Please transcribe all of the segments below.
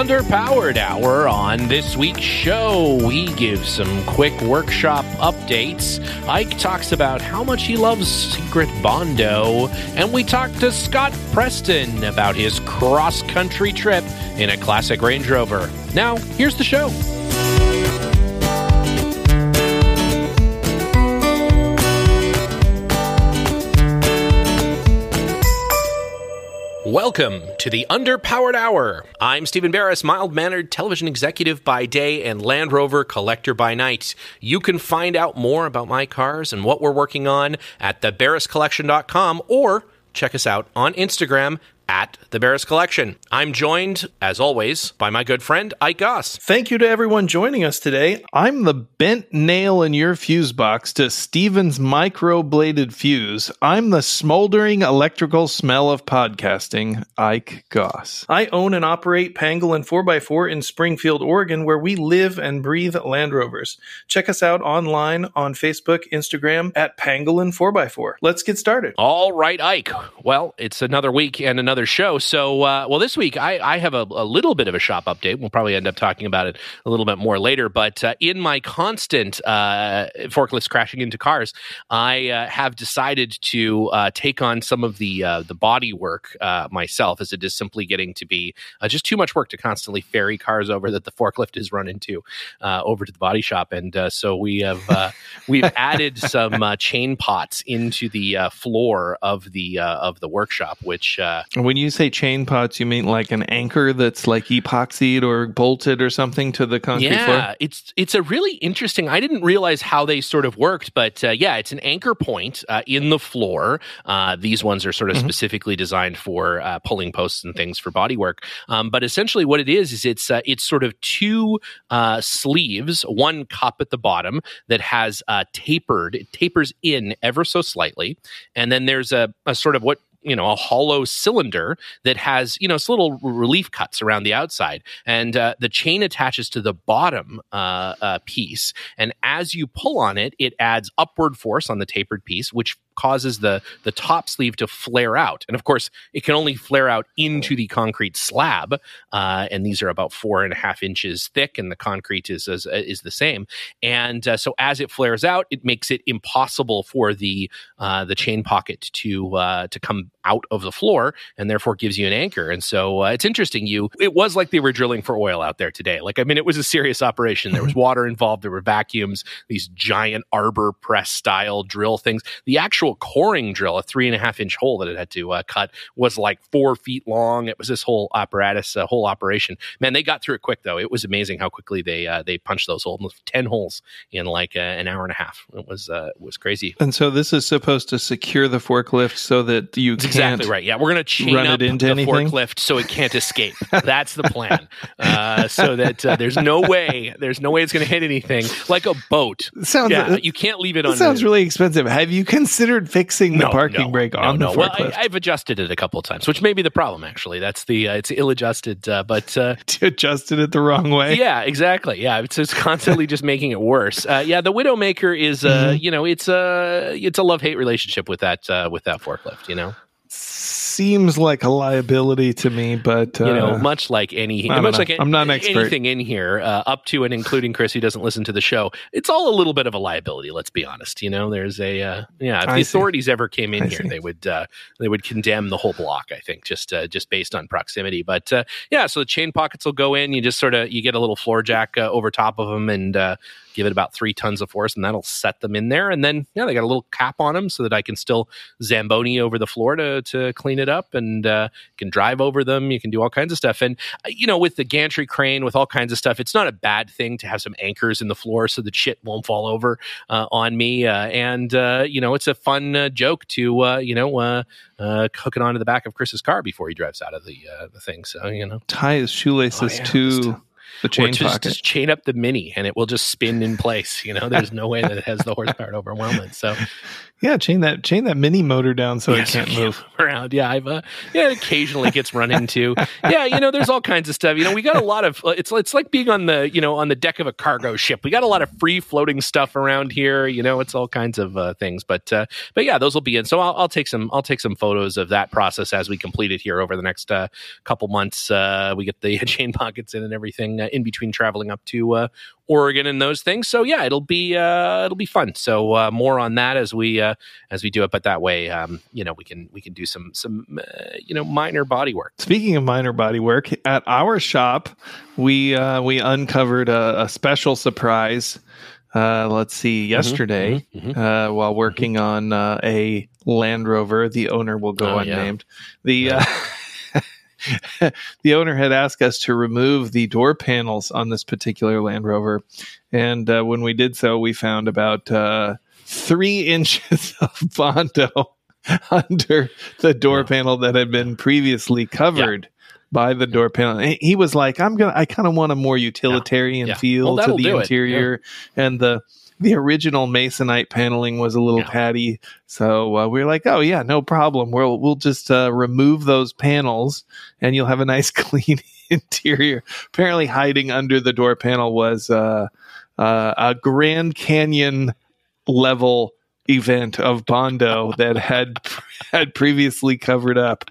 Underpowered Hour. On this week's show, we give some quick workshop updates. Ike talks about how much he loves Secret Bondo, and we talk to Scott Preston about his cross country trip in a classic Range Rover. Now, here's the show. Welcome to the Underpowered Hour. I'm Stephen Barris, mild mannered television executive by day and Land Rover collector by night. You can find out more about my cars and what we're working on at thebarriscollection.com or check us out on Instagram at the Barris Collection. I'm joined, as always, by my good friend Ike Goss. Thank you to everyone joining us today. I'm the bent nail in your fuse box to Steven's microbladed fuse. I'm the smoldering electrical smell of podcasting, Ike Goss. I own and operate Pangolin 4x4 in Springfield, Oregon, where we live and breathe Land Rovers. Check us out online on Facebook, Instagram at Pangolin 4x4. Let's get started. All right, Ike. Well, it's another week and another show. So, uh, well, this week I, I have a, a, little bit of a shop update. We'll probably end up talking about it a little bit more later. But uh, in my constant uh, forklifts crashing into cars, I uh, have decided to uh, take on some of the uh, the body work myself, as it is simply getting to be just too much work to constantly ferry cars over that the forklift is run into over to the body shop. And so we have we've added some chain pots into the floor of the of the workshop, which when you say chain pots, you mean like an anchor that's like epoxied or bolted or something to the concrete yeah, floor? Yeah, it's it's a really interesting. I didn't realize how they sort of worked, but uh, yeah, it's an anchor point uh, in the floor. Uh, these ones are sort of mm-hmm. specifically designed for uh, pulling posts and things for bodywork. Um, but essentially, what it is is it's uh, it's sort of two uh, sleeves, one cup at the bottom that has tapered, it tapers in ever so slightly, and then there's a, a sort of what you know a hollow cylinder that has you know it's little relief cuts around the outside and uh, the chain attaches to the bottom uh, uh, piece and as you pull on it it adds upward force on the tapered piece which causes the the top sleeve to flare out. And of course, it can only flare out into the concrete slab. Uh, and these are about four and a half inches thick, and the concrete is is, is the same. And uh, so as it flares out, it makes it impossible for the uh, the chain pocket to uh, to come out of the floor, and therefore gives you an anchor. And so uh, it's interesting. You it was like they were drilling for oil out there today. Like I mean, it was a serious operation. There was water involved. There were vacuums. These giant arbor press style drill things. The actual actual coring drill, a three and a half inch hole that it had to uh, cut, was like four feet long. It was this whole apparatus, uh, whole operation. Man, they got through it quick though. It was amazing how quickly they uh, they punched those holes, ten holes in like uh, an hour and a half. It was uh, it was crazy. And so this is supposed to secure the forklift so that you That's exactly right. Yeah, we're gonna chain run up it into the anything? forklift so it can't escape. That's the plan. Uh, so that there's no way there's no way it's gonna hit anything like a boat. Sounds yeah, you can't leave it on. Sounds really expensive. Have you considered considered fixing the no, parking no, brake on no, the forklift? Well, I, have adjusted it a couple of times, which may be the problem. Actually, that's the uh, it's ill adjusted, uh, but uh, adjusted it the wrong way. Yeah, exactly. Yeah, it's, it's constantly just making it worse. Uh, yeah, the Widowmaker is, uh, mm-hmm. you know, it's a it's a love hate relationship with that uh, with that forklift. You know seems like a liability to me, but uh, you know, much like any, much know. like I'm not an expert. anything in here, uh, up to and including Chris, who doesn't listen to the show, it's all a little bit of a liability. Let's be honest. You know, there's a uh, yeah. If I the see. authorities ever came in I here, see. they would uh, they would condemn the whole block. I think just uh, just based on proximity. But uh, yeah, so the chain pockets will go in. You just sort of you get a little floor jack over top of them and give it about three tons of force, and that'll set them in there. And then, yeah, they got a little cap on them so that I can still Zamboni over the floor to, to clean it up and uh, can drive over them. You can do all kinds of stuff. And, uh, you know, with the gantry crane, with all kinds of stuff, it's not a bad thing to have some anchors in the floor so that shit won't fall over uh, on me. Uh, and, uh, you know, it's a fun uh, joke to, you know, hook it onto the back of Chris's car before he drives out of the, the thing. So, you know, tie his shoelaces oh, yeah, to the chain just, just chain up the mini and it will just spin in place. You know, there's no way that it has the horsepower to overwhelm it. So yeah, chain that chain that mini motor down so yeah, it can't so move. around. Yeah, I've uh, yeah, it occasionally gets run into. Yeah, you know, there's all kinds of stuff. You know, we got a lot of. uh, It's it's like being on the you know on the deck of a cargo ship. We got a lot of free floating stuff around here. You know, it's all kinds of uh, things. But uh, but yeah, those will be in. So I'll, I'll take some I'll take some photos of that process as we complete it here over the next uh, couple months. Uh, we get the chain pockets in and everything uh, in between traveling up to uh, Oregon and those things. So yeah, it'll be uh, it'll be fun. So uh, more on that as we uh, as we do it. But that way, um, you know, we can we can do some some uh, you know minor body work. Speaking of minor body work, at our shop, we uh, we uncovered a, a special surprise. Uh, let's see, yesterday, mhm, uh, while working on uh, a Land Rover, the owner will go Oh, yeah. unnamed. The uh, the owner had asked us to remove the door panels on this particular Land Rover, and uh, when we did so, we found about uh, three inches of bondo under the door Yeah. panel that had been previously covered. By the door panel, He- was like, "I'm gonna. I kind of want a more utilitarian Yeah. feel Well, to the interior, and the the original masonite paneling was a little Yeah. patty. So uh, we were like, "Oh yeah, no problem. We'll we'll just uh, remove those panels, and you'll have a nice clean interior." Apparently, hiding under the door panel was uh, uh, a Grand Canyon level event of Bondo that had had previously covered up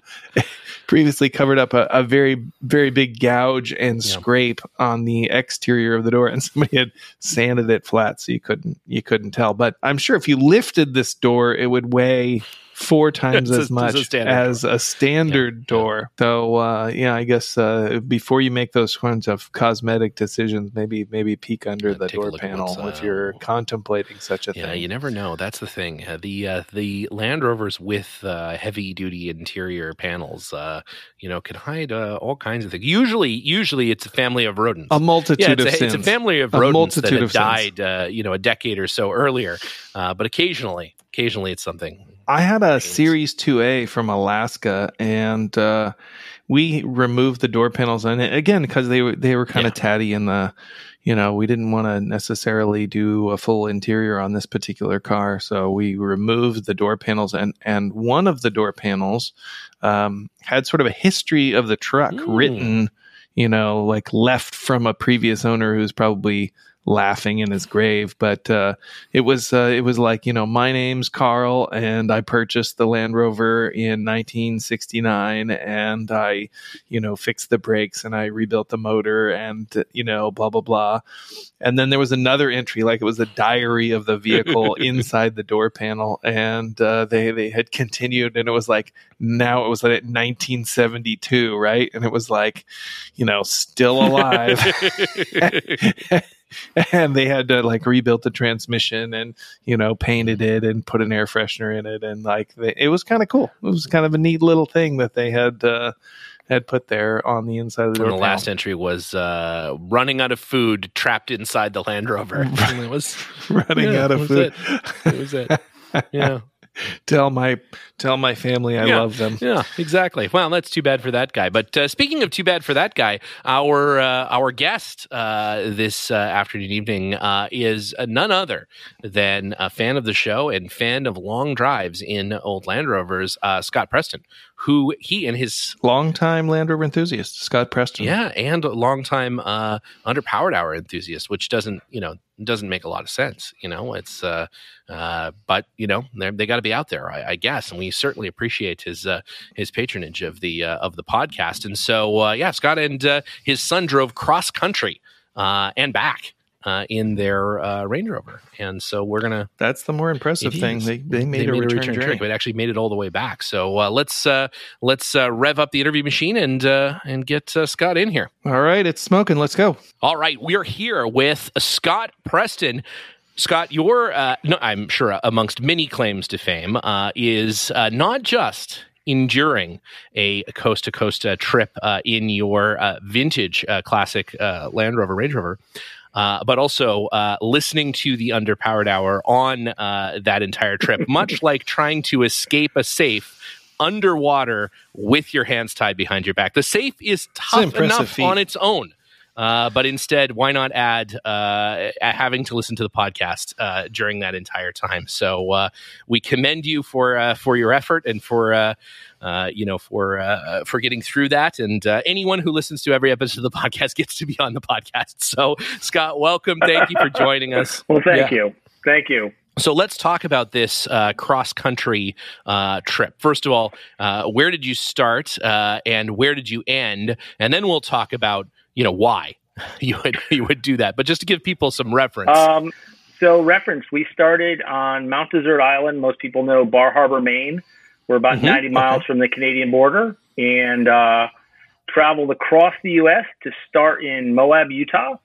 previously covered up a, a very very big gouge and Yeah. scrape on the exterior of the door and somebody had sanded it flat so you couldn't you couldn't tell but i'm sure if you lifted this door it would weigh four times as a much standard as a standard Yeah, door so uh, yeah i guess uh, before you make those kinds of cosmetic decisions maybe maybe peek under Yeah, the door panel what's, if uh, you're contemplating such a Yeah, thing Yeah, you never know. That's the thing. Uh, the uh, the Land Rovers with uh, heavy duty interior panels, uh, you know, can hide uh, all kinds of things. Usually, usually it's a family of rodents. a multitude yeah, it's of a, sins it's a family of A rodents that have died, uh, you know, a decade or so earlier. Uh, but occasionally, occasionally it's something. I had a Series 2A from Alaska, and uh, we removed the door panels, and again because they were they were kind of Yeah. tatty in the, you know, we didn't want to necessarily do a full interior on this particular car, so we removed the door panels, and and one of the door panels um, had sort of a history of the truck Mm. written, you know, like left from a previous owner who's probably laughing in his grave but uh it was uh, it was like you know my name's Carl and I purchased the Land Rover in 1969 and I you know fixed the brakes and I rebuilt the motor and you know blah blah blah. And then there was another entry like it was the diary of the vehicle inside the door panel and uh, they they had continued and it was like now it was like 1972 right? And it was like you know still alive and they had to like rebuild the transmission and you know painted it and put an air freshener in it and like they, it was kind of cool it was kind of a neat little thing that they had uh had put there on the inside of the door And the panel. last entry was uh, running out of food, trapped inside the Land Rover. It was running Yeah, out of food was it was it. Yeah. tell my tell my family i Yeah. love them Yeah, exactly. Well, that's too bad for that guy. But uh, speaking of too bad for that guy, our uh, our guest uh, this uh, afternoon evening uh, is none other than a fan of the show and fan of long drives in old Land Rovers, uh, Scott Preston, who he and his longtime land rover enthusiast scott preston yeah and a longtime uh, underpowered hour enthusiast, which doesn't you know doesn't make a lot of sense. You know, it's uh, uh, but you know they got to be out there, I, I guess, and we certainly appreciate his uh, his patronage of the uh, of the podcast. And so uh, yeah, Scott and uh, his son drove cross country uh, and back. Uh, in their uh, Range Rover, and so we're gonna that's the more impressive thing is. they, they made a return, journey. trip, but actually made it all the way back. So uh, let's uh, let's uh, rev up the interview machine and uh, and get uh, Scott in here. all right it's smoking let's go All right, we're here with Scott Preston. Scott, your, uh, no, I'm sure amongst many claims to fame, uh, is uh, not just enduring a coast to coast trip uh, in your uh, vintage uh, classic uh, Land Rover Range Rover. Uh, but also uh, listening to the underpowered hour on uh, that entire trip, much like trying to escape a safe underwater with your hands tied behind your back. The safe is tough enough feat. on its own. Uh, but instead, why not add uh, having to listen to the podcast uh, during that entire time? So uh, we commend you for uh, for your effort and for uh, you know for for getting through that. And anyone who listens to every episode of the podcast gets to be on the podcast. So Scott, welcome. Thank you for joining us. well, thank yeah. you. Thank you. So let's talk about this uh, cross country uh, trip. First of all, uh, where did you start uh, and where did you end? And then we'll talk about you know why you would you would do that. But just to give people some reference. Um, so reference, we started on Mount Desert Island. Most people know Bar Harbor, Maine. We're about mm-hmm. 90 miles okay. from the Canadian border, and uh, traveled across the U.S. to start in Moab, Utah. Um,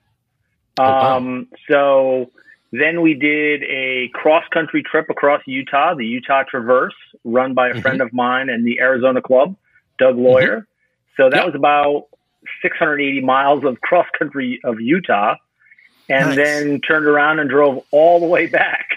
oh, wow. Um, so then we did a cross country trip across Utah, the Utah Traverse, run by a mm-hmm. friend of mine and the Arizona Club, Doug Lawyer. Mm-hmm. So that yep. was about 680 miles of cross country of Utah, and nice. then turned around and drove all the way back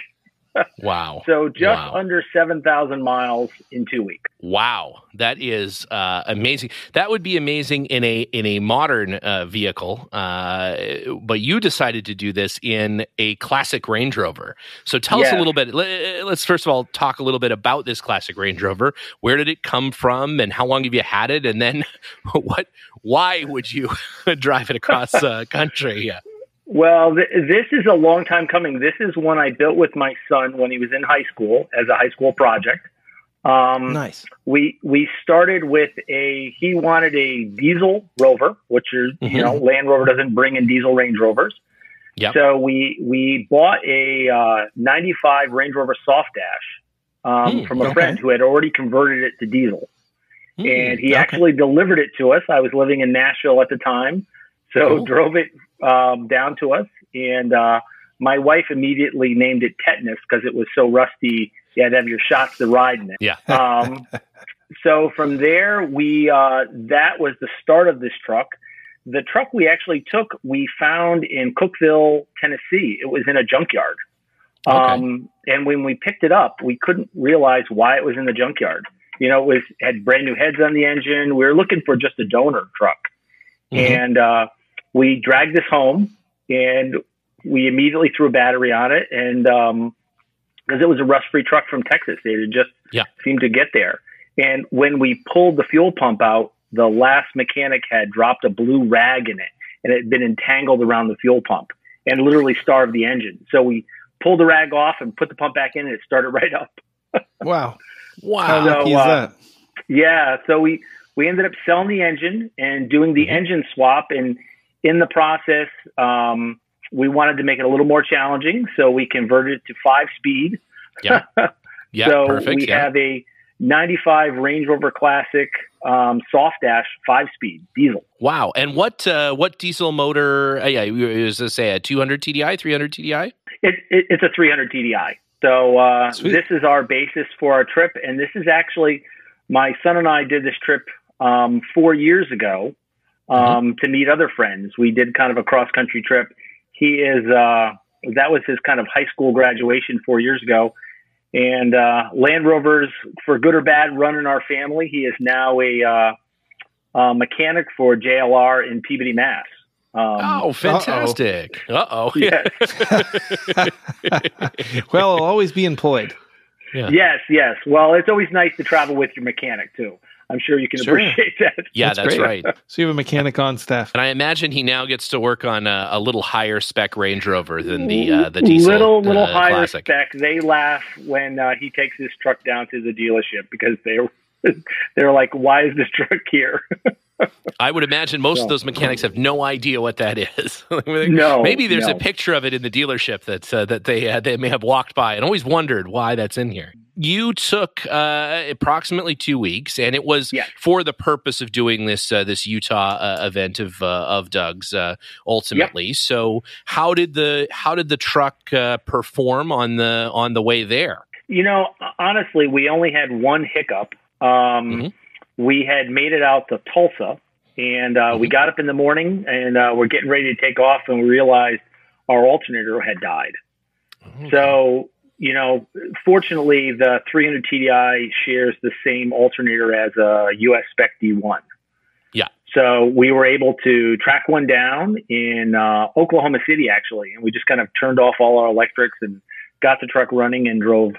wow. So just wow. under 7,000 miles in two weeks. Wow. That is uh, amazing. That would be amazing in a in a modern uh, vehicle, uh, but you decided to do this in a classic Range Rover. So tell us a little bit. Let's first of all talk a little bit about this classic Range Rover. Where did it come from, and how long have you had it? And then, what? Why would you drive it across uh, country? Yeah. Well, th- this is a long time coming. This is one I built with my son when he was in high school as a high school project. Um, nice. We we started with a he wanted a diesel Rover, which is mm-hmm. you know Land Rover doesn't bring in diesel Range Rovers. Yep. So we we bought a uh, 95 Range Rover Soft Dash um, mm, from a okay. friend who had already converted it to diesel, mm, and he okay. actually delivered it to us. I was living in Nashville at the time, so cool. drove it um, down to us, and uh, my wife immediately named it tetanus because it was so rusty. You had to have your shots to ride in it. Yeah. um, so from there, we uh, that was the start of this truck. The truck we actually took, we found in Cookeville, Tennessee. It was in a junkyard. Okay. Um, and when we picked it up, we couldn't realize why it was in the junkyard. You know, it was had brand new heads on the engine. We were looking for just a donor truck, mm-hmm. and uh, we dragged this home and we immediately threw a battery on it and um because it was a rust free truck from Texas. It had just yeah. seemed to get there. And when we pulled the fuel pump out, the last mechanic had dropped a blue rag in it and it had been entangled around the fuel pump and literally starved the engine. So we pulled the rag off and put the pump back in and it started right up. wow. Wow. How so, uh, that? Yeah. So we, we ended up selling the engine and doing the mm-hmm. engine swap and in the process, um, we wanted to make it a little more challenging, so we converted it to five speed. Yeah. Yeah. so perfect. we yeah. have a 95 Range Rover Classic um, soft dash five speed diesel. Wow! And what uh, what diesel motor? Uh, yeah, was to say a 200 TDI, 300 TDI. It, it, it's a 300 TDI. So uh, this is our basis for our trip, and this is actually my son and I did this trip um, four years ago. Um, mm-hmm. to meet other friends. We did kind of a cross country trip. He is uh, that was his kind of high school graduation four years ago, and uh, Land Rovers, for good or bad, run in our family. He is now a, uh, a mechanic for JLR in Peabody, Mass. Um, oh, fantastic! Uh oh. Yes. well, I'll always be employed. Yeah. Yes, yes. Well, it's always nice to travel with your mechanic too. I'm sure you can sure. appreciate that. Yeah, that's, that's right. So you have a mechanic on staff, and I imagine he now gets to work on a, a little higher spec Range Rover than the uh, the diesel. Little little uh, higher classic. spec. They laugh when uh, he takes his truck down to the dealership because they're they're like, "Why is this truck here?" I would imagine most no. of those mechanics have no idea what that is. no, maybe there's no. a picture of it in the dealership that uh, that they uh, they may have walked by and always wondered why that's in here you took uh, approximately two weeks, and it was yeah. for the purpose of doing this uh, this Utah uh, event of uh, of Doug's uh, ultimately. So how did the how did the truck uh, perform on the on the way there? You know, honestly, we only had one hiccup. Um, mm-hmm. We had made it out to Tulsa, and mm-hmm. we got up in the morning, and we're getting ready to take off, and we realized our alternator had died. Okay. So you know, fortunately, the 300 TDI shares the same alternator as a US Spec D1. Yeah. So we were able to track one down in uh, Oklahoma City, actually, and we just kind of turned off all our electrics and got the truck running and drove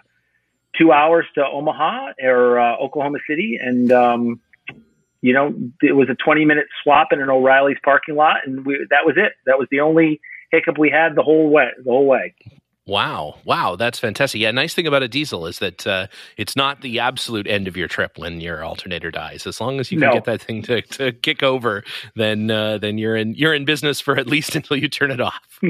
two hours to Omaha or uh, Oklahoma City, and um, you know it was a 20 minute swap in an O'Reilly's parking lot, and we, that was it. That was the only hiccup we had the whole way. The whole way. Wow. Wow. That's fantastic. Yeah. Nice thing about a diesel is that uh, it's not the absolute end of your trip when your alternator dies. As long as you can No. get that thing to, to kick over, then uh, then you're in you're in business for at least until you turn it off.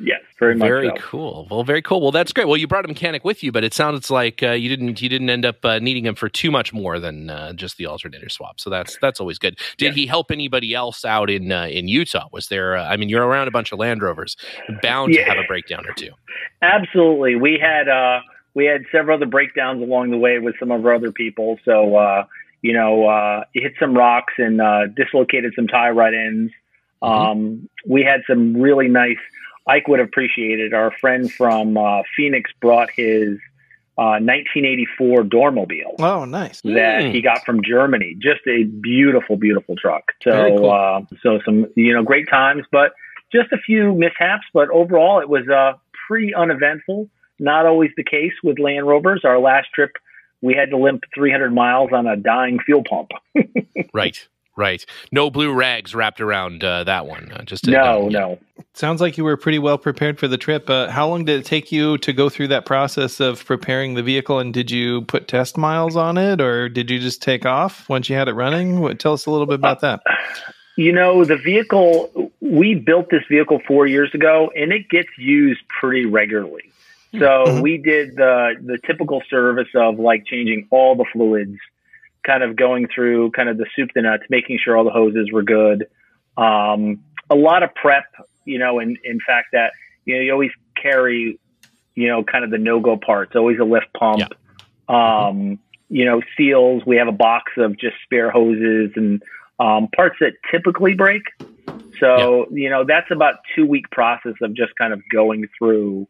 Yes, very much. very so. cool. Well, very cool. Well, that's great. Well, you brought a mechanic with you, but it sounds like uh, you didn't you didn't end up uh, needing him for too much more than uh, just the alternator swap. So that's that's always good. Did he help anybody else out in uh, in Utah? Was there? Uh, I mean, you're around a bunch of Land Rovers, bound Yeah. to have a breakdown or two. Absolutely. We had uh we had several other breakdowns along the way with some of our other people. So uh, you know, uh hit some rocks and uh dislocated some tie rod ends. Um we had some really nice Ike would appreciate it. Our friend from uh Phoenix brought his uh 1984 Dormobile Oh, nice. that Mm. he got from Germany. Just a beautiful, beautiful truck. So, cool. uh, so some you know great times, but just a few mishaps. But overall, it was uh, pretty uneventful. Not always the case with Land Rovers. Our last trip, we had to limp 300 miles on a dying fuel pump. Right. Right. No blue rags wrapped around uh, that one. Uh, just a- No, yeah. no. Sounds like you were pretty well prepared for the trip. Uh, how long did it take you to go through that process of preparing the vehicle? And did you put test miles on it, or did you just take off once you had it running? What, tell us a little bit about that. You know, the vehicle, we built this vehicle four years ago and it gets used pretty regularly. So Mhm. we did the, the typical service of like changing all the fluids, kind of going through kind of the soup to nuts, making sure all the hoses were good. Um, a lot of prep, you know, in, in fact that, you know, you always carry, you know, kind of the no-go parts, always a lift pump. Um, you know, seals, we have a box of just spare hoses and, um, parts that typically break. So, you know, that's about two week process of just kind of going through,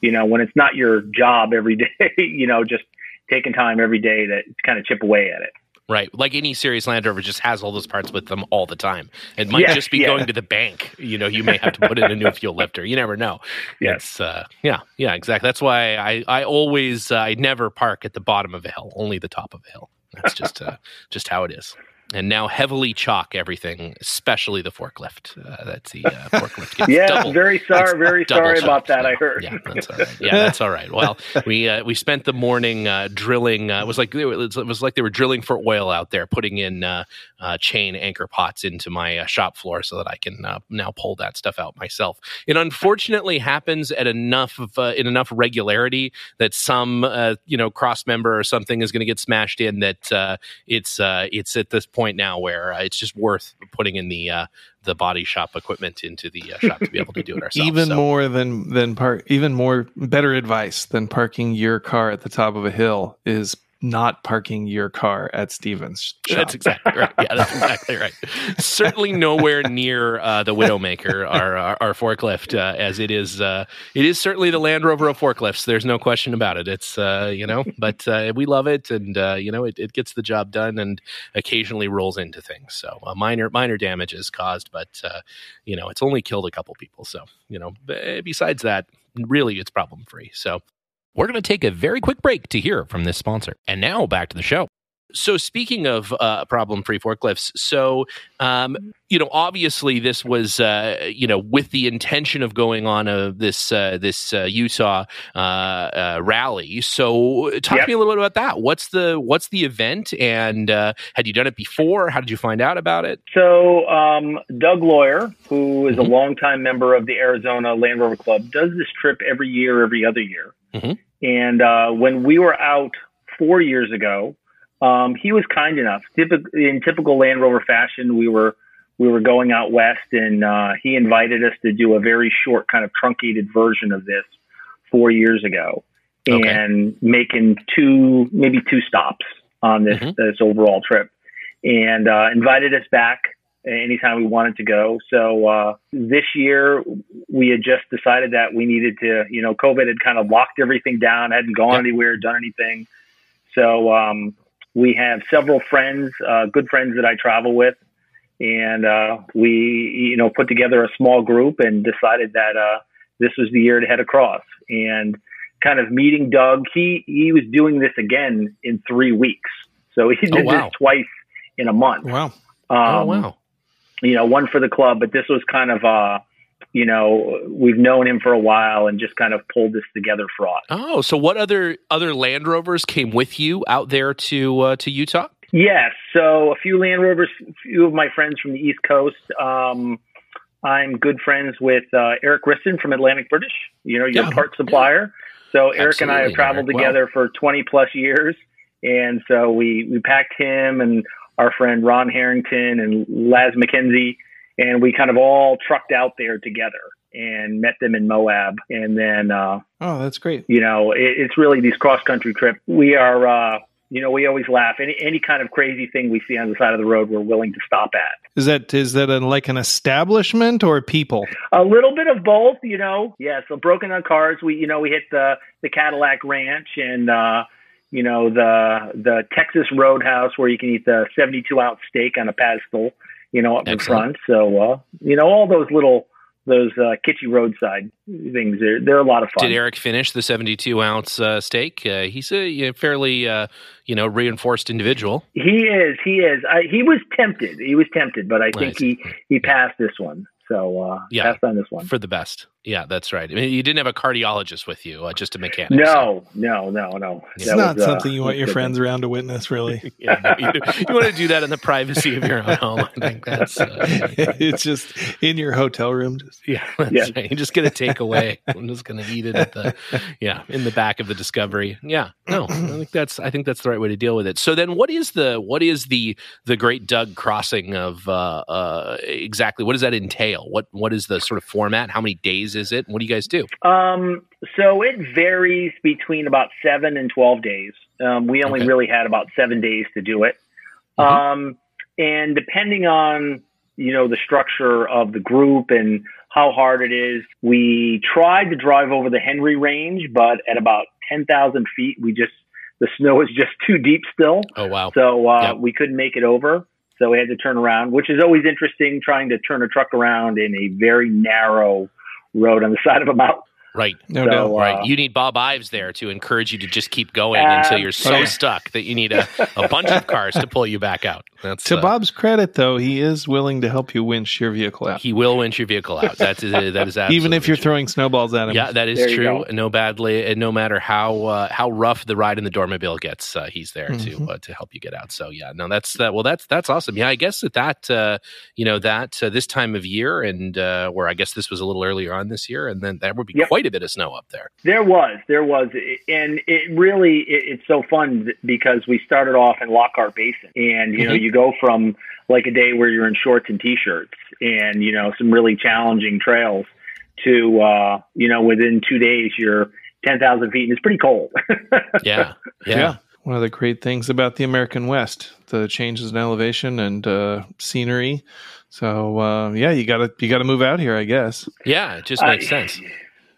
you know, when it's not your job every day, you know, just taking time every day to kind of chip away at it. Right. Like any serious Land Rover just has all those parts with them all the time. It might Yes, just be yeah. going to the bank. You know, you may have to put in a new fuel lifter. You never know. Yes. It's, uh, yeah, yeah, exactly. That's why I, I always, uh, I never park at the bottom of a hill, only the top of a hill. That's just, uh, just how it is. And now heavily chalk everything, especially the forklift. Uh, that's the uh, forklift. Gets Yeah, double, very sorry, very sorry about that. I heard. Yeah, that's all right. Yeah, that's all right. Well, we uh, we spent the morning uh, drilling. Uh, it was like it was, like they were drilling for oil out there, putting in uh, uh, chain anchor pots into my uh, shop floor so that I can uh, now pull that stuff out myself. It unfortunately happens at enough of uh, in enough regularity that some uh, you know cross member or something is going to get smashed in. That uh, it's uh, it's at this point now where uh, it's just worth putting in the uh, the body shop equipment into the uh, shop to be able to do it ourselves. even So- more than than park, even more better advice than parking your car at the top of a hill is not parking your car at Stevens. Shop. That's exactly right. Yeah, that's exactly right. Certainly nowhere near uh, the Widowmaker, our our, our forklift, uh, as it is. Uh, it is certainly the Land Rover of forklifts. There's no question about it. It's uh, you know, but uh, we love it, and uh, you know, it, it gets the job done, and occasionally rolls into things. So uh, minor minor damage is caused, but uh, you know, it's only killed a couple people. So you know, besides that, really, it's problem free. So. We're going to take a very quick break to hear from this sponsor. And now back to the show. So, speaking of uh, problem free forklifts, so, um, you know, obviously this was, uh, you know, with the intention of going on a, this, uh, this uh, Utah uh, uh, rally. So, talk Yep. to me a little bit about that. What's the, what's the event? And uh, had you done it before? How did you find out about it? So, um, Doug Lawyer, who is Mhm. a longtime member of the Arizona Land Rover Club, does this trip every year, every other year. Mhm. And uh, when we were out four years ago, um, he was kind enough. Typic- in typical Land Rover fashion, we were we were going out west, and uh, he invited us to do a very short, kind of truncated version of this four years ago, Okay. and making two, maybe two stops on this Mhm. this overall trip, and uh, invited us back anytime we wanted to go. So uh, this year we had just decided that we needed to, you know, COVID had kind of locked everything down, hadn't gone Yep. anywhere, done anything. So um, we have several friends, uh, good friends that I travel with, and uh, we you know put together a small group and decided that uh, this was the year to head across. And kind of meeting Doug, he he was doing this again in three weeks, so he did oh, wow. this twice in a month. Wow. Um, oh wow. You know, one for the club, but this was kind of uh you know, we've known him for a while and just kind of pulled this together for us. Oh, so what other other Land Rovers came with you out there to uh, to Utah? Yes, so a few Land Rovers, a few of my friends from the East Coast. Um, I'm good friends with uh, Eric Riston from Atlantic British. You know, your yeah, part supplier. Yeah. So Eric Absolutely, and I have traveled Eric. together for 20 plus years, and so we we packed him and our friend Ron Harrington and Laz McKenzie and we kind of all trucked out there together and met them in Moab. And then, uh, oh, that's great. You know, it, it's really these cross country trips. We are, uh, you know, we always laugh. Any any kind of crazy thing we see on the side of the road, we're willing to stop at. Is that is that a, like an establishment or people? A little bit of both, you know. Yeah, so broken on cars. We you know we hit the the Cadillac Ranch and uh, you know the the Texas Roadhouse where you can eat the seventy two ounce steak on a pedestal you know, up Excellent. in front. So, uh, you know, all those little those uh, kitschy roadside things. They're, they're a lot of fun. Did Eric finish the 72 ounce uh, steak? Uh, he's a you know, fairly, uh, you know, reinforced individual. He is. He is. I, he was tempted. He was tempted, but I think he, he passed this one. So uh, yeah, passed on this one for the best. Yeah, that's right. I mean, you didn't have a cardiologist with you, uh, just a mechanic. No, so. no, no, no. It's that not was, uh, something uh, you want your friends around to witness, really. yeah, you, you, want to do that in the privacy of your own home. I think that's. Uh, it's just in your hotel room. Just yeah, yeah. Right. You're just gonna take away. I'm just gonna eat it at the yeah in the back of the Discovery. Yeah, no, I think that's I think that's the right way to deal with it. So then, what is the what is the the Great Doug Crossing of uh, uh, exactly? What does that entail? What what is the sort of format? How many days? is it? What do you guys do? Um, so it varies between about seven and 12 days. Um, we only okay. really had about seven days to do it. Mm-hmm. Um, and depending on, you know, the structure of the group and how hard it is, we tried to drive over the Henry Range, but at about 10,000 feet, we just, the snow is just too deep still. Oh, wow. So uh, yep. we couldn't make it over. So we had to turn around, which is always interesting trying to turn a truck around in a very narrow road on the side of a mountain. Right. No so, doubt. Right. Uh, you need Bob Ives there to encourage you to just keep going until you're so stuck that you need a, a bunch of cars to pull you back out. That's, to uh, Bob's credit, though, he is willing to help you winch your vehicle out. He will winch your vehicle out. That's that is even if you're true. throwing snowballs at him. Yeah, that is there true. No badly, and no matter how uh, how rough the ride in the Dormobile gets, uh, he's there mm-hmm. to uh, to help you get out. So yeah, no, that's that. Well, that's that's awesome. Yeah, I guess that that uh, you know that this time of year, and where I guess this was a little earlier on this year, and then that would be yep. quite a bit of snow up there. There was, there was, and it really it, it's so fun because we started off in Lockhart Basin, and you mm-hmm. know you go from like a day where you're in shorts and t-shirts and you know some really challenging trails to uh, you know within two days you're 10,000 feet and it's pretty cold. yeah, yeah. Yeah. One of the great things about the American West, the changes in elevation and uh, scenery. So uh, yeah, you gotta you gotta move out here, I guess. Yeah, it just makes sense.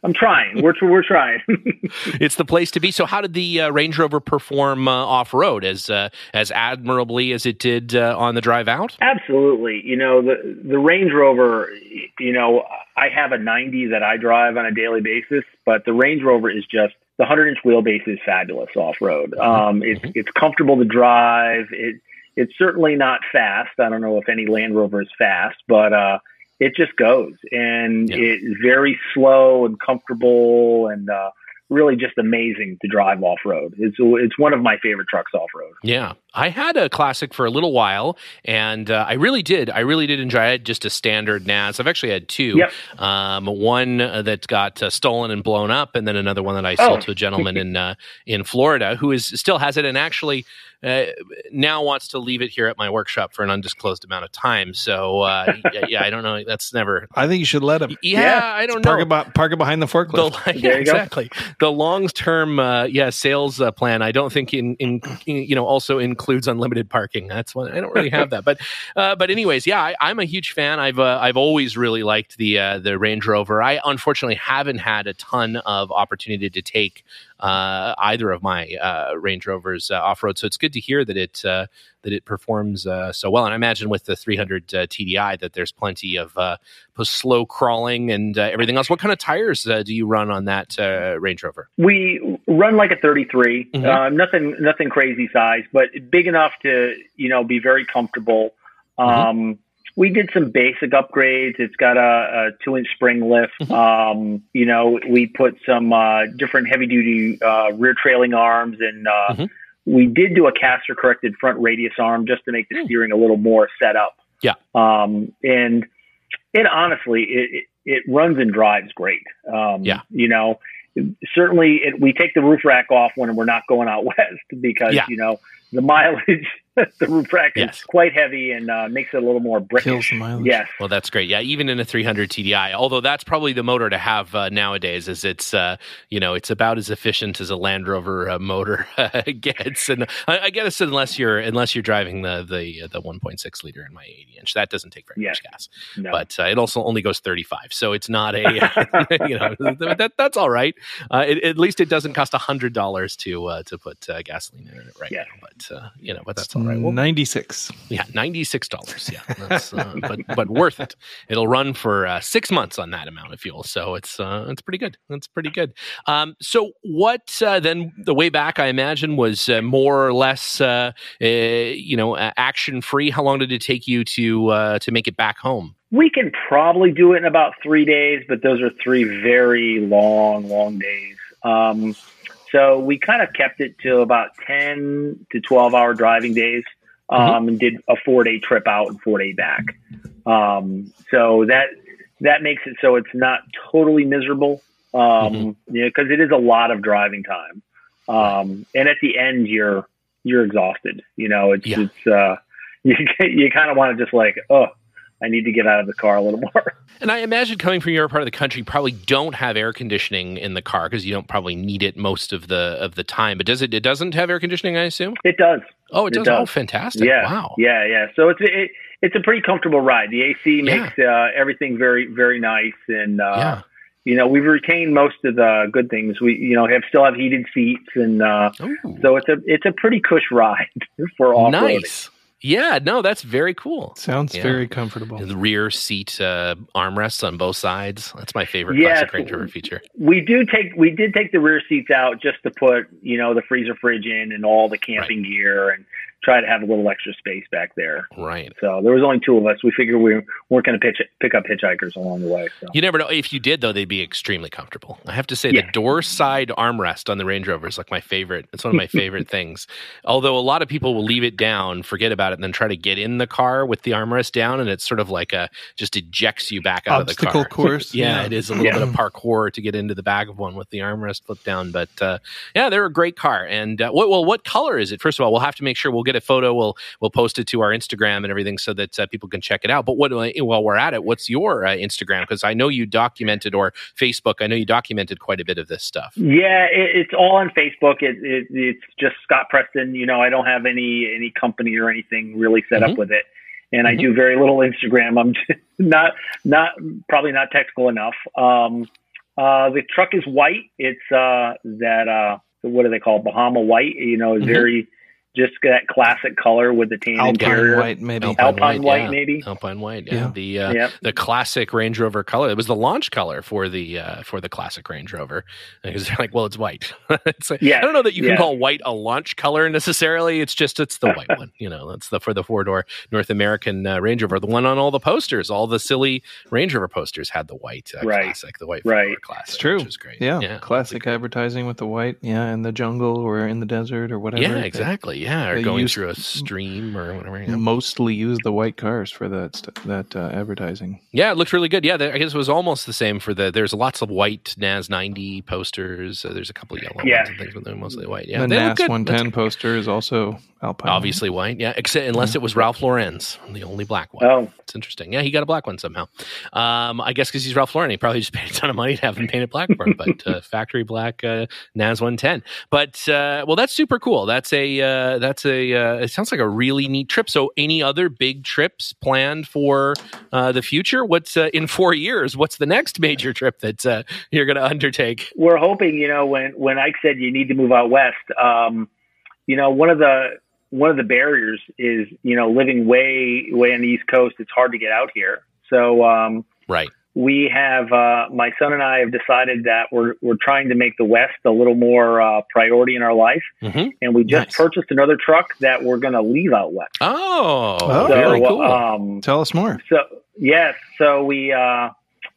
I'm trying. We're we're trying. it's the place to be. So, how did the uh, Range Rover perform uh, off road as uh, as admirably as it did uh, on the drive out? Absolutely. You know the the Range Rover. You know, I have a 90 that I drive on a daily basis, but the Range Rover is just the 100 inch wheelbase is fabulous off road. Mm-hmm. Um, it's mm-hmm. it's comfortable to drive. It it's certainly not fast. I don't know if any Land Rover is fast, but uh, it just goes and yeah. it's very slow and comfortable and uh, really just amazing to drive off road. It's it's one of my favorite trucks off road. Yeah, I had a classic for a little while, and uh, I really did. I really did enjoy it. Just a standard NAS. I've actually had two. Yep. Um, one that got uh, stolen and blown up, and then another one that I sold oh. to a gentleman in uh, in Florida who is still has it and actually uh, now wants to leave it here at my workshop for an undisclosed amount of time. So uh, yeah, yeah, I don't know. That's never. I think you should let him. Yeah, yeah. I don't park know. About, park it behind the forklift. The, yeah, exactly. Go. The long term, uh, yeah, sales uh, plan. I don't think in, in, in you know also includes includes unlimited parking. That's one I don't really have that, but uh, but anyways, yeah, I, am a huge fan. I've uh, I've always really liked the uh, the Range Rover. I unfortunately haven't had a ton of opportunity to take uh, either of my uh, Range Rovers uh, off road. So it's good to hear that it uh, that it performs uh, so well. And I imagine with the 300 uh, TDI that there's plenty of slow crawling and everything else. What kind of tires do you run on that Range Rover? We run like a 33, mm-hmm. nothing nothing crazy size, but big enough to you know be very comfortable. Mm-hmm. Um, mm-hmm we did some basic upgrades. It's got a, a two inch spring lift. Mm-hmm. Um, you know, we put some uh, different heavy duty uh, rear trailing arms, and uh, mm-hmm. we did do a caster corrected front radius arm just to make the mm. steering a little more set up. Yeah. Um, and it honestly, it, it, it runs and drives great. Um, yeah. You know, certainly it, we take the roof rack off when we're not going out west because, yeah. you know, the mileage the roof rack yes. is quite heavy and uh, makes it a little more brickish. Yes. Well, that's great. Yeah, even in a 300 TDI, although that's probably the motor to have uh, nowadays, is it's uh, you know it's about as efficient as a Land Rover uh, motor gets. And I, I, guess unless you're unless you're driving the the the 1.6 liter in my 80 inch, that doesn't take very yes. much gas. No. But uh, it also only goes 35, so it's not a you know that that's all right. Uh, it, at least it doesn't cost a hundred dollars to to put gasoline in it right yes. now. But you know, but that's all right. Well, 96. Yeah, $96. Yeah. Uh, but but worth it. It'll run for uh, 6 months on that amount of fuel. So it's uh, it's pretty good. That's pretty good. Um, so what uh, then the way back I imagine was uh, more or less uh, you know, action free. How long did it take you to to make it back home? We can probably do it in about 3 days, but those are 3 very long long days. Um, so we kind of kept it to about 10 to 12 hour driving days um, mm-hmm. and did a four day trip out and four day back. Um, so that, that makes it so it's not totally miserable. Um, mm-hmm. you know, it is a lot of driving time. Um, and at the end, you're, you're exhausted, you know, it's, yeah. it's, uh, you, you kind of want to just like, oh, I need to get out of the car a little more. And I imagine coming from your part of the country, you probably don't have air conditioning in the car because you don't probably need it most of the of the time. But does it? It doesn't have air conditioning, I assume. It does. Oh, it, it does. does. Oh, fantastic! Yeah. Wow. Yeah, yeah. So it's it, it's a pretty comfortable ride. The AC makes yeah. uh, everything very very nice, and uh, yeah. you know we've retained most of the good things. We you know have still have heated seats, and uh, so it's a it's a pretty cush ride for off roading. Nice. Yeah, no, that's very cool. Sounds yeah. very comfortable. The rear seat uh, armrests on both sides. That's my favorite yeah, classic Range Rover feature. We do take we did take the rear seats out just to put you know the freezer fridge in and all the camping right. gear and try to have a little extra space back there. Right. So there was only two of us. We figured we weren't going to pitch pick up hitchhikers along the way. So. You never know. If you did, though, they'd be extremely comfortable. I have to say, yeah. the door side armrest on the Range Rover is like my favorite. It's one of my favorite things. Although a lot of people will leave it down, forget about it, and then try to get in the car with the armrest down, and it's sort of like a just ejects you back out Obstacle of the car. course. yeah, yeah, it is a little yeah. bit of parkour to get into the back of one with the armrest flipped down. But uh, yeah, they're a great car. And uh, what, well, what color is it? First of all, we'll have to make sure we'll get a photo. We'll we'll post it to our Instagram and everything so that uh, people can check it out. But what while we're at it, what's your uh, Instagram? Because I know you documented or Facebook. I know you documented quite a bit of this stuff. Yeah, it, it's all on Facebook. It, it, it's just Scott Preston. You know, I don't have any any company or anything really set mm-hmm. up with it and I mm-hmm. do very little Instagram. I'm not not probably not technical enough. Um, uh, the truck is white. It's uh, that uh, what do they call it? Bahama white? You know, mm-hmm. very just that classic color with the tan Alpine interior. white, maybe Alpine, Alpine white, white yeah. maybe Alpine white. Yeah, yeah. the uh, yep. the classic Range Rover color. It was the launch color for the uh, for the classic Range Rover because they're like, well, it's white. it's like, yeah, I don't know that you can call white a launch color necessarily. It's just it's the white one. You know, that's the for the four door North American uh, Range Rover. The one on all the posters, all the silly Range Rover posters had the white uh, right. classic, the white right. classic. It's true. Which is great. Yeah, yeah. classic advertising with the white. Yeah, in the jungle or in the desert or whatever. Yeah, exactly. Yeah, or going through through a stream or whatever. You know. Mostly use the white cars for that that uh, advertising. Yeah, it looked really good. Yeah, I guess it was almost the same for the. There's lots of white NAS 90 posters. Uh, there's a couple of yellow yeah. ones and things, but they're mostly white. Yeah, the NAS 110 poster is also Alpine. Obviously white. Yeah, except unless yeah. it was Ralph Lauren's, the only black one. Oh, it's interesting. Yeah, he got a black one somehow. Um, I guess because he's Ralph Lauren, he probably just paid a ton of money to have him painted black for him. But uh, factory black uh, NAS 110. But uh, well, that's super cool. That's a uh, that's a uh, it sounds like a really neat trip. So, any other big trips planned for uh, the future? What's uh, in four years? What's the next major trip that uh, you're going to undertake? We're hoping, you know, when when Ike said you need to move out west, um, you know, one of the one of the barriers is, you know, living way way on the East Coast. It's hard to get out here. So, um, right we have uh, my son and I have decided that we're we're trying to make the West a little more uh, priority in our life, mm-hmm. and we just Nice. purchased another truck that we're going to leave out west. Oh, Oh, so, very cool. um, Tell us more. so yes, so we uh,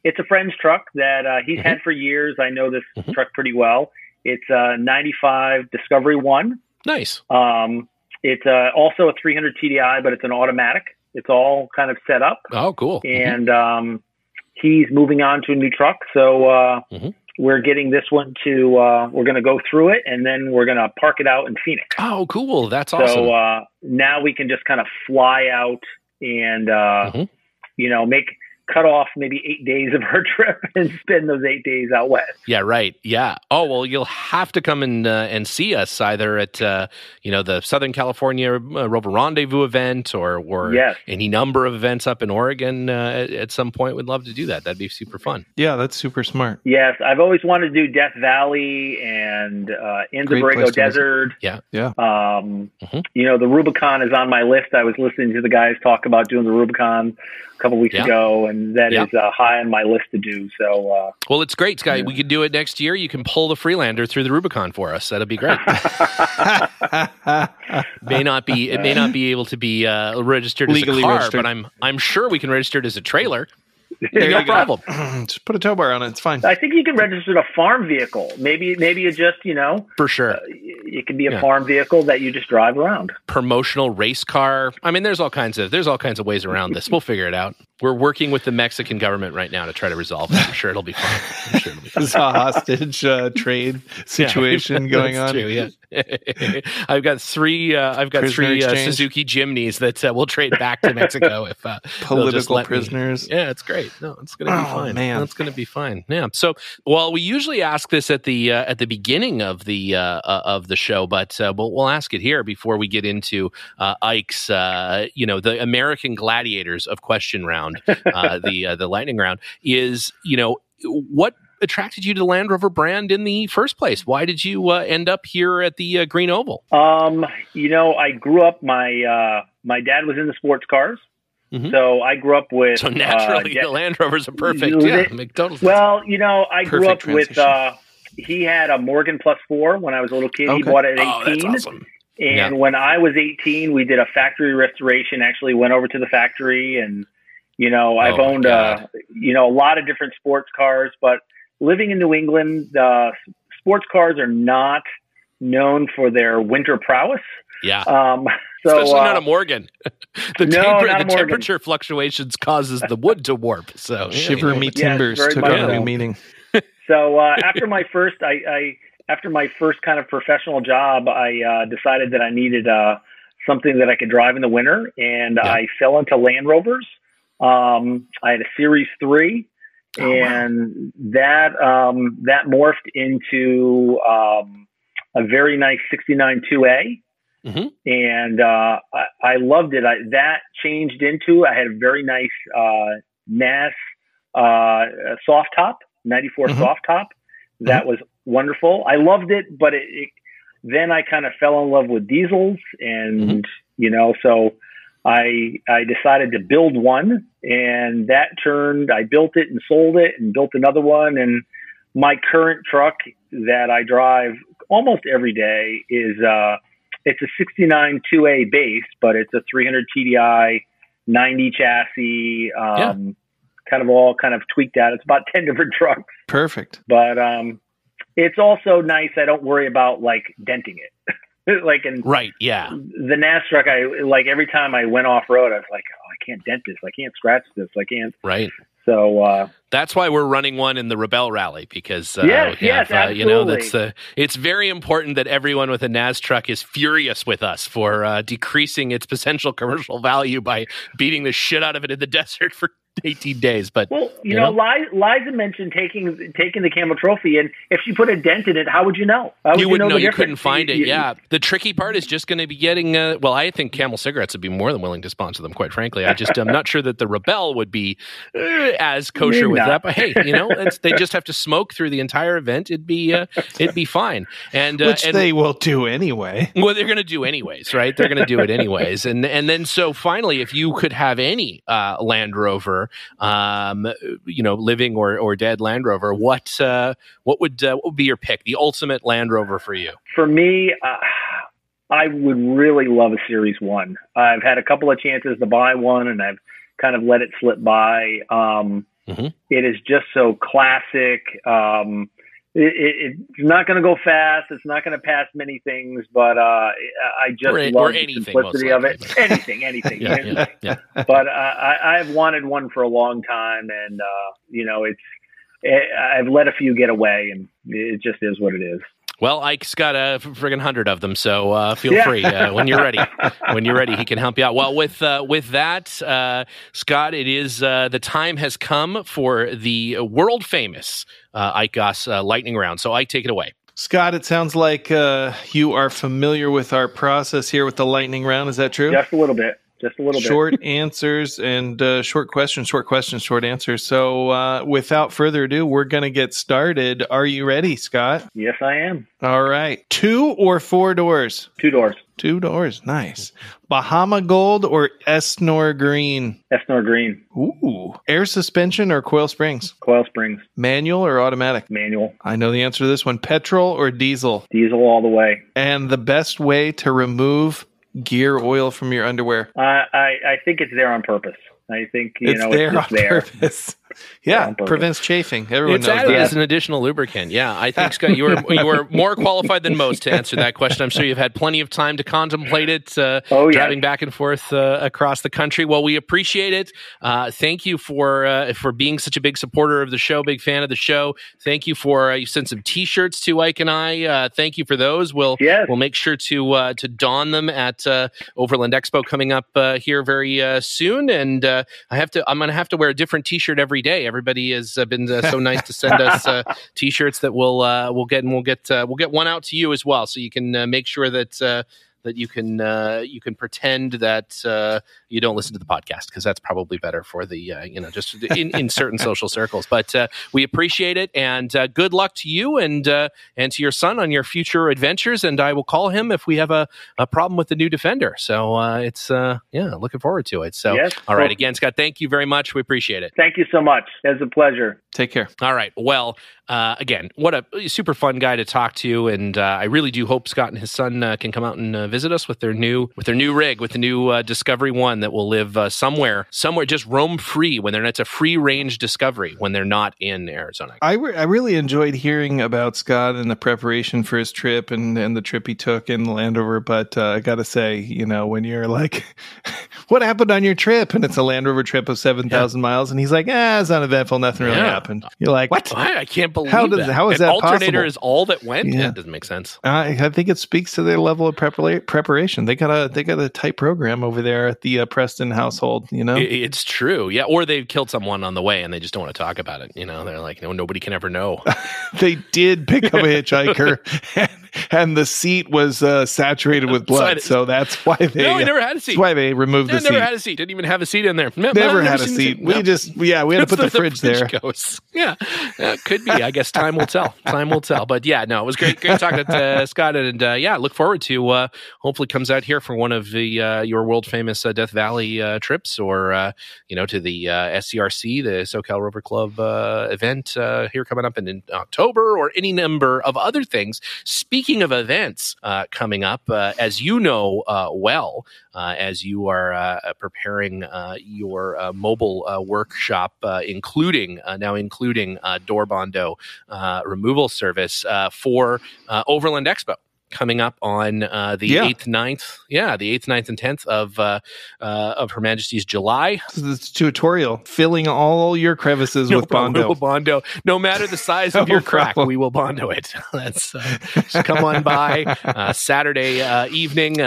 it's a friend's truck that uh, he's Mhm. had for years. I know this Mhm. truck pretty well. It's a '95 Discovery One. nice. Um, it's uh, also a 300 TDI, but it's an automatic. It's all kind of set up Oh, cool. and um, he's moving on to a new truck. So uh, Mhm. we're getting this one to. Uh, we're going to go through it, and then we're going to park it out in Phoenix. Oh, cool. That's awesome. So uh, now we can just kind of fly out and uh, Mhm. you know make cut off maybe eight days of our trip and spend those eight days out west. Yeah, right. Yeah. Oh well, you'll have to come and uh, and see us either at uh, you know the Southern California uh, Rover Rendezvous event or or Yes. any number of events up in Oregon uh, at, at some point. We'd love to do that. That'd be super fun. Yeah, that's super smart. Yes, I've always wanted to do Death Valley and uh, in the Great Borrego to visit. Desert. Yeah. Yeah. Um, Mhm. You know, the Rubicon is on my list. I was listening to the guys talk about doing the Rubicon a couple weeks Yeah. ago, and that is Yeah. uh, high on my list to do. So, uh, Well, it's great, Sky. Yeah. We can do it next year. You can pull the Freelander through the Rubicon for us. That'd be great. may not be it may not be able to be uh, registered as Legally a car, registered. but I'm I'm sure we can register it as a trailer. There no problem. Just put a tow bar on it. It's fine. I think you can register a farm vehicle. Maybe, maybe you just, you know, For sure. it can be a Yeah. farm vehicle that you just drive around. promotional race car. I mean, there's all kinds of there's all kinds of ways around this. We'll figure it out. We're working with the Mexican government right now to try to resolve it. I'm sure it'll be fine. I'm sure it'll be fine. A hostage uh, trade situation Yeah, going on. True, yeah. I've got three. Uh, I've got Prisoner three uh. Suzuki Jimnys that uh, we'll trade back to Mexico if uh, Political let me. prisoners. Yeah, it's great. No, it's going to be Oh, fine. man. it's going to be fine. Yeah. So, well, we usually ask this at the uh, at the beginning of the uh, uh, of the show, but uh, we'll, we'll ask it here before we get into uh, Ike's, uh, you know, the American Gladiators of Question Round, uh, the uh, the Lightning Round is, you know, what attracted you to the Land Rover brand in the first place? Why did you uh, end up here at the uh, Green Oval? Um, you know, I grew up. My uh, my dad was in the sports cars, Mhm. so I grew up with. So naturally, uh, the Land Rovers are perfect. Yeah, it- make total. Well, you know, I grew up with. transition. Uh, he had a Morgan Plus Four when I was a little kid. He bought it at oh, eighteen, awesome. and Yeah. when I was eighteen, we did a factory restoration. Actually, went over to the factory, and you know, I've Oh, owned uh, you know a lot of different sports cars. But living in New England, uh, sports cars are not known for their winter prowess. Yeah. Um, so Especially uh, not a Morgan. the No, temper- not a the Morgan. temperature fluctuations causes the wood to warp. So Shiver me timbers very took on a so. new meaning. So uh, after my first, I, I after my first kind of professional job, I uh, decided that I needed uh, something that I could drive in the winter, and Yeah. I fell into Land Rovers. Um, I had a Series Three, Oh, wow. and that um, that morphed into um, a very nice '69 2A. Mhm. And uh, I, I loved it. I, that changed into I had a very nice uh, NAS uh, soft top, 94 Mhm. soft top. That was wonderful. I loved it, but it, it then I kind of fell in love with diesels, and you know, so I I decided to build one, and that turned. I built it and sold it, and built another one, and my current truck that I drive almost every day is uh, it's a 69 2A base, but it's a 300 TDI 90 chassis. Um, Kind of all kind of tweaked out. It's about 10 different trucks Perfect. but um, it's also nice. I don't worry about like denting it. like in Right. Yeah. the NAS truck, I like every time I went off road, I was like, oh, I can't dent this. I can't scratch this. I can't. Right. So uh, That's why we're running one in the Rebel Rally because uh, Yes, have, yes, uh, you know that's uh, it's very important that everyone with a NAS truck is furious with us for uh, decreasing its potential commercial value by beating the shit out of it in the desert for 18 days. But well, you, you know, know, Liza mentioned taking taking the Camel Trophy, and if she put a dent in it, how would you know? Would you wouldn't know. know you couldn't find it. yeah, the tricky part is just going to be getting. Uh, well, I think Camel cigarettes would be more than willing to sponsor them. Quite frankly, I just I'm not sure that the Rebel would be uh, as kosher Maybe with not. that. But hey, you know, they just have to smoke through the entire event. It'd be uh, it'd be fine. And uh, which and, they will do anyway. Well, they're going to do anyways, right? They're going to do it anyways. And and then so finally, if you could have any uh, Land Rover, um, you know, living or, or dead Land Rover, what uh, what would uh, what would be your pick? The ultimate Land Rover for you? For me. Uh, I would really love a Series One. I've had a couple of chances to buy one, and I've kind of let it slip by. Um, mm-hmm. it is just so classic. Um, it, it, it's not going to go fast. It's not going to pass many things, but uh, I just or, love or the simplicity of it. anything, anything. yeah, yeah, yeah. But uh, I, I've wanted one for a long time, and uh, you know, it's eh, I've let a few get away, and it just is what it is. Well, Ike's got a friggin' hundred of them, so uh, feel yeah. free uh, when you're ready. when you're ready, he can help you out. Well, with uh, with that, uh, Scott, it is uh, the time has come for the world famous uh, Ike Goss lightning round. So, Ike, take it away. Scott, it sounds like you are familiar with our process here with the lightning round. Is that true? Just a little bit just a little short bit. Short answers and uh, short questions, short questions, short answers. So, uh, without further ado, we're going to get started. Are you ready, Scott? Yes, I am. All right. Two or four doors? Two doors. Two doors. Nice. Bahama Gold or Eastnor Green? Eastnor Green. Ooh. Air suspension or coil springs? Coil springs. Manual or automatic? Manual. I know the answer to this one. Petrol or diesel? Diesel all the way. And the best way to remove gear oil from your underwear? Uh, I I think it's there on purpose. I think you it's know there it's on there. purpose. Yeah, prevents chafing. Everyone it's knows added that. as an additional lubricant. Yeah, I think Scott, you are you are more qualified than most to answer that question. I'm sure you've had plenty of time to contemplate it, uh, oh, yeah. driving back and forth uh, across the country. Well, we appreciate it. Uh, thank you for uh, for being such a big supporter of the show, big fan of the show. Thank you for uh, you sent some T-shirts to Ike and I. Uh, thank you for those. We'll yes. we'll make sure to to don them at Overland Expo coming up here very soon. And I have to I'm going to have to wear a different T-shirt every day. Everybody has uh, been uh, so nice to send us uh, t-shirts that we'll we'll get and we'll get we'll get one out to you as well, so you can make sure that that you can uh, you can pretend that uh, you don't listen to the podcast because that's probably better for the uh, you know just in, in certain social circles. But uh, we appreciate it and uh, good luck to you and uh, and to your son on your future adventures. And I will call him if we have a, a problem with the new defender. So it's yeah, looking forward to it. So yes. all right, again, Scott, thank you very much. We appreciate it. Thank you so much. It's a pleasure. Take care. All right. Well, again, what a super fun guy to talk to, and I really do hope Scott and his son can come out and visit us with their new with their new rig with the new uh, Discovery One that will live uh, somewhere somewhere just roam free when they're it's a free range Discovery when they're not in Arizona. I, re- I really enjoyed hearing about Scott and the preparation for his trip and and the trip he took in the Land Rover. But uh, I got to say, you know, when you're like, "What happened on your trip?" and it's a Land Rover trip of seven thousand yeah. miles, and he's like, "Ah, it's uneventful. Nothing really yeah. happened." You're like, "What? I, I can't believe how does that. how is An that alternator possible? is all that went? Yeah, it doesn't make sense. I, I think it speaks to their level of preparation they got a they got a tight program over there at the uh, Preston household. You know, it's true. Yeah, or they've killed someone on the way and they just don't want to talk about it. You know, they're like, no, nobody can ever know. they did pick up a hitchhiker, and, the seat was uh, saturated with blood, so that's why they. No, never had a seat. That's why they removed yeah, the never seat. Never had a seat. Didn't even have a seat in there. No, never had a seat. We no. just yeah, we had to put the, the, fridge, the fridge there. Goes. Yeah, yeah, could be. I guess time will tell. Time will tell. But yeah, no, it was great. Great talking to uh, Scott, and uh, yeah, look forward to uh, hopefully comes out here for one of the uh, your world famous uh, Death Valley uh, trips, or uh, you know, to the uh, SCRC, the SoCal Rover Club uh, event here coming up in, in, October, or any number of other things. Speaking of events uh, coming up, uh, as you know uh, well, as you are preparing your mobile workshop, including now including door bondo removal service for Overland Expo coming up on uh, the yeah. 8th, 9th. Yeah, the 8th, 9th, and 10th of uh, uh, of Her Majesty's July. The tutorial, filling all your crevices no with Bondo. We will Bondo. No matter the size of your crack, we will Bondo it. That's uh, come on by uh, Saturday uh, evening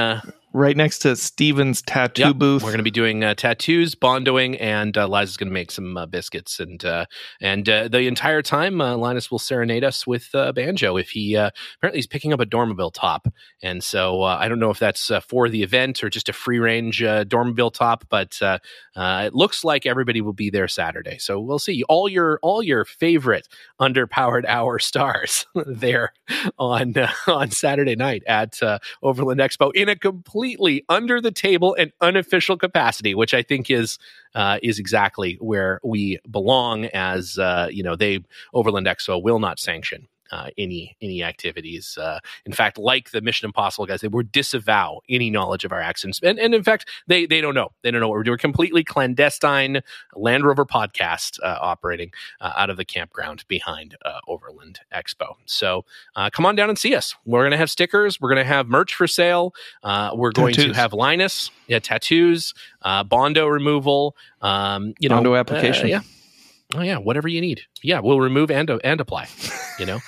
right next to Steven's tattoo yep. booth. We're going to be doing uh, tattoos, bondoing, and uh, Liza's going to make some uh, biscuits. And uh, and uh, the entire time, uh, Linus will serenade us with banjo. If he apparently he's picking up a Dormobile top, and so I don't know if that's for the event or just a free range uh, Dormobile top, but it looks like everybody will be there Saturday. So we'll see all your all your favorite underpowered hour stars there on on Saturday night at Overland Expo in a complete completely under the table and unofficial capacity, which I think is uh, is exactly where we belong. As uh, you know, they Overland Expo will not sanction uh, any any activities. Uh, in fact, like the Mission Impossible guys, they would disavow any knowledge of our actions, and, and in fact, they they don't know. They don't know what we're doing. Completely clandestine Land Rover podcast uh, operating uh, out of the campground behind uh, Overland Expo. So uh, come on down and see us. We're going to have stickers. We're going to have merch for sale. we're going tattoos. to have Linus, yeah, tattoos, bondo removal. Um, you know, bondo application, yeah oh yeah whatever you need. Yeah we'll remove and and apply you know?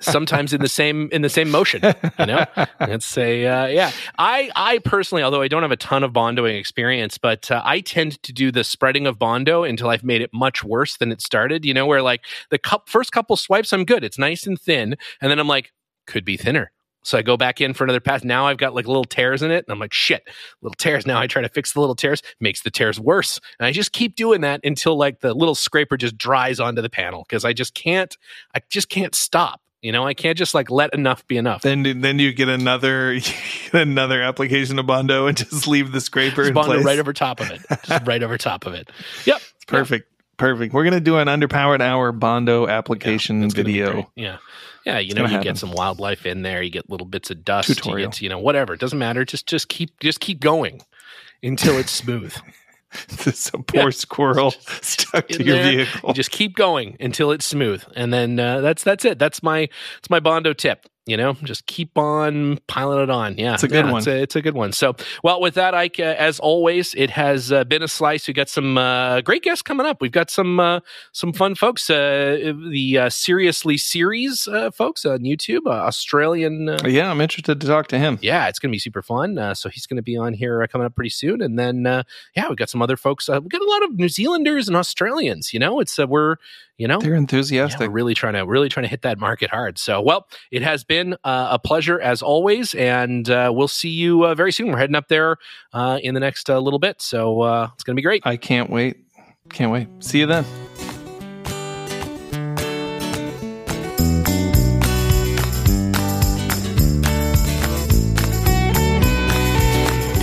Sometimes in the same in the same motion you know? Let's say uh, yeah. I i personally although i don't have a ton of bondoing experience but uh, i tend to do the spreading of bondo until i've made it much worse than it started you know where like the cup, first couple swipes i'm good. It's nice and thin and then i'm like could be thinner so I go back in for another pass. Now I've got like little tears in it. And I'm like, shit, little tears. Now I try to fix the little tears, makes the tears worse. And I just keep doing that until like the little scraper just dries onto the panel because I just can't, I just can't stop. You know, I can't just like let enough be enough. Then, then you get another, another application of Bondo and just leave the scraper Bondo place. right over top of it, just right over top of it. Yep, it's perfect, yep. perfect. We're gonna do an underpowered hour Bondo application yeah, video. Yeah, yeah, you it's know, you happen. get some wildlife in there, you get little bits of dust, Tutorial. you get, you know, whatever. It doesn't matter. Just just keep just keep going until it's smooth. This a poor yeah. squirrel stuck to your there, vehicle. You just keep going until it's smooth, and then uh, that's that's it. That's my it's my Bondo tip you know just keep on piling it on. Yeah it's a good yeah, one. it's a, it's a, good one. So well with that ike uh, as always it has uh, been a slice. We got some uh, great guests coming up. We've got some uh, some fun folks uh, the uh, seriously series folks on youtube australian yeah i'm interested to talk to him. Yeah it's gonna be super fun. So he's gonna be on here coming up pretty soon. And then yeah we've got some other folks we've got a lot of new zealanders and australians you know? It's we're you know they're enthusiastic. yeah, really trying to really trying to hit that market hard. So well it has been uh, a pleasure as always and uh, we'll see you uh, very soon. We're heading up there in the next little bit so it's gonna be great. I can't wait. Can't wait. See you then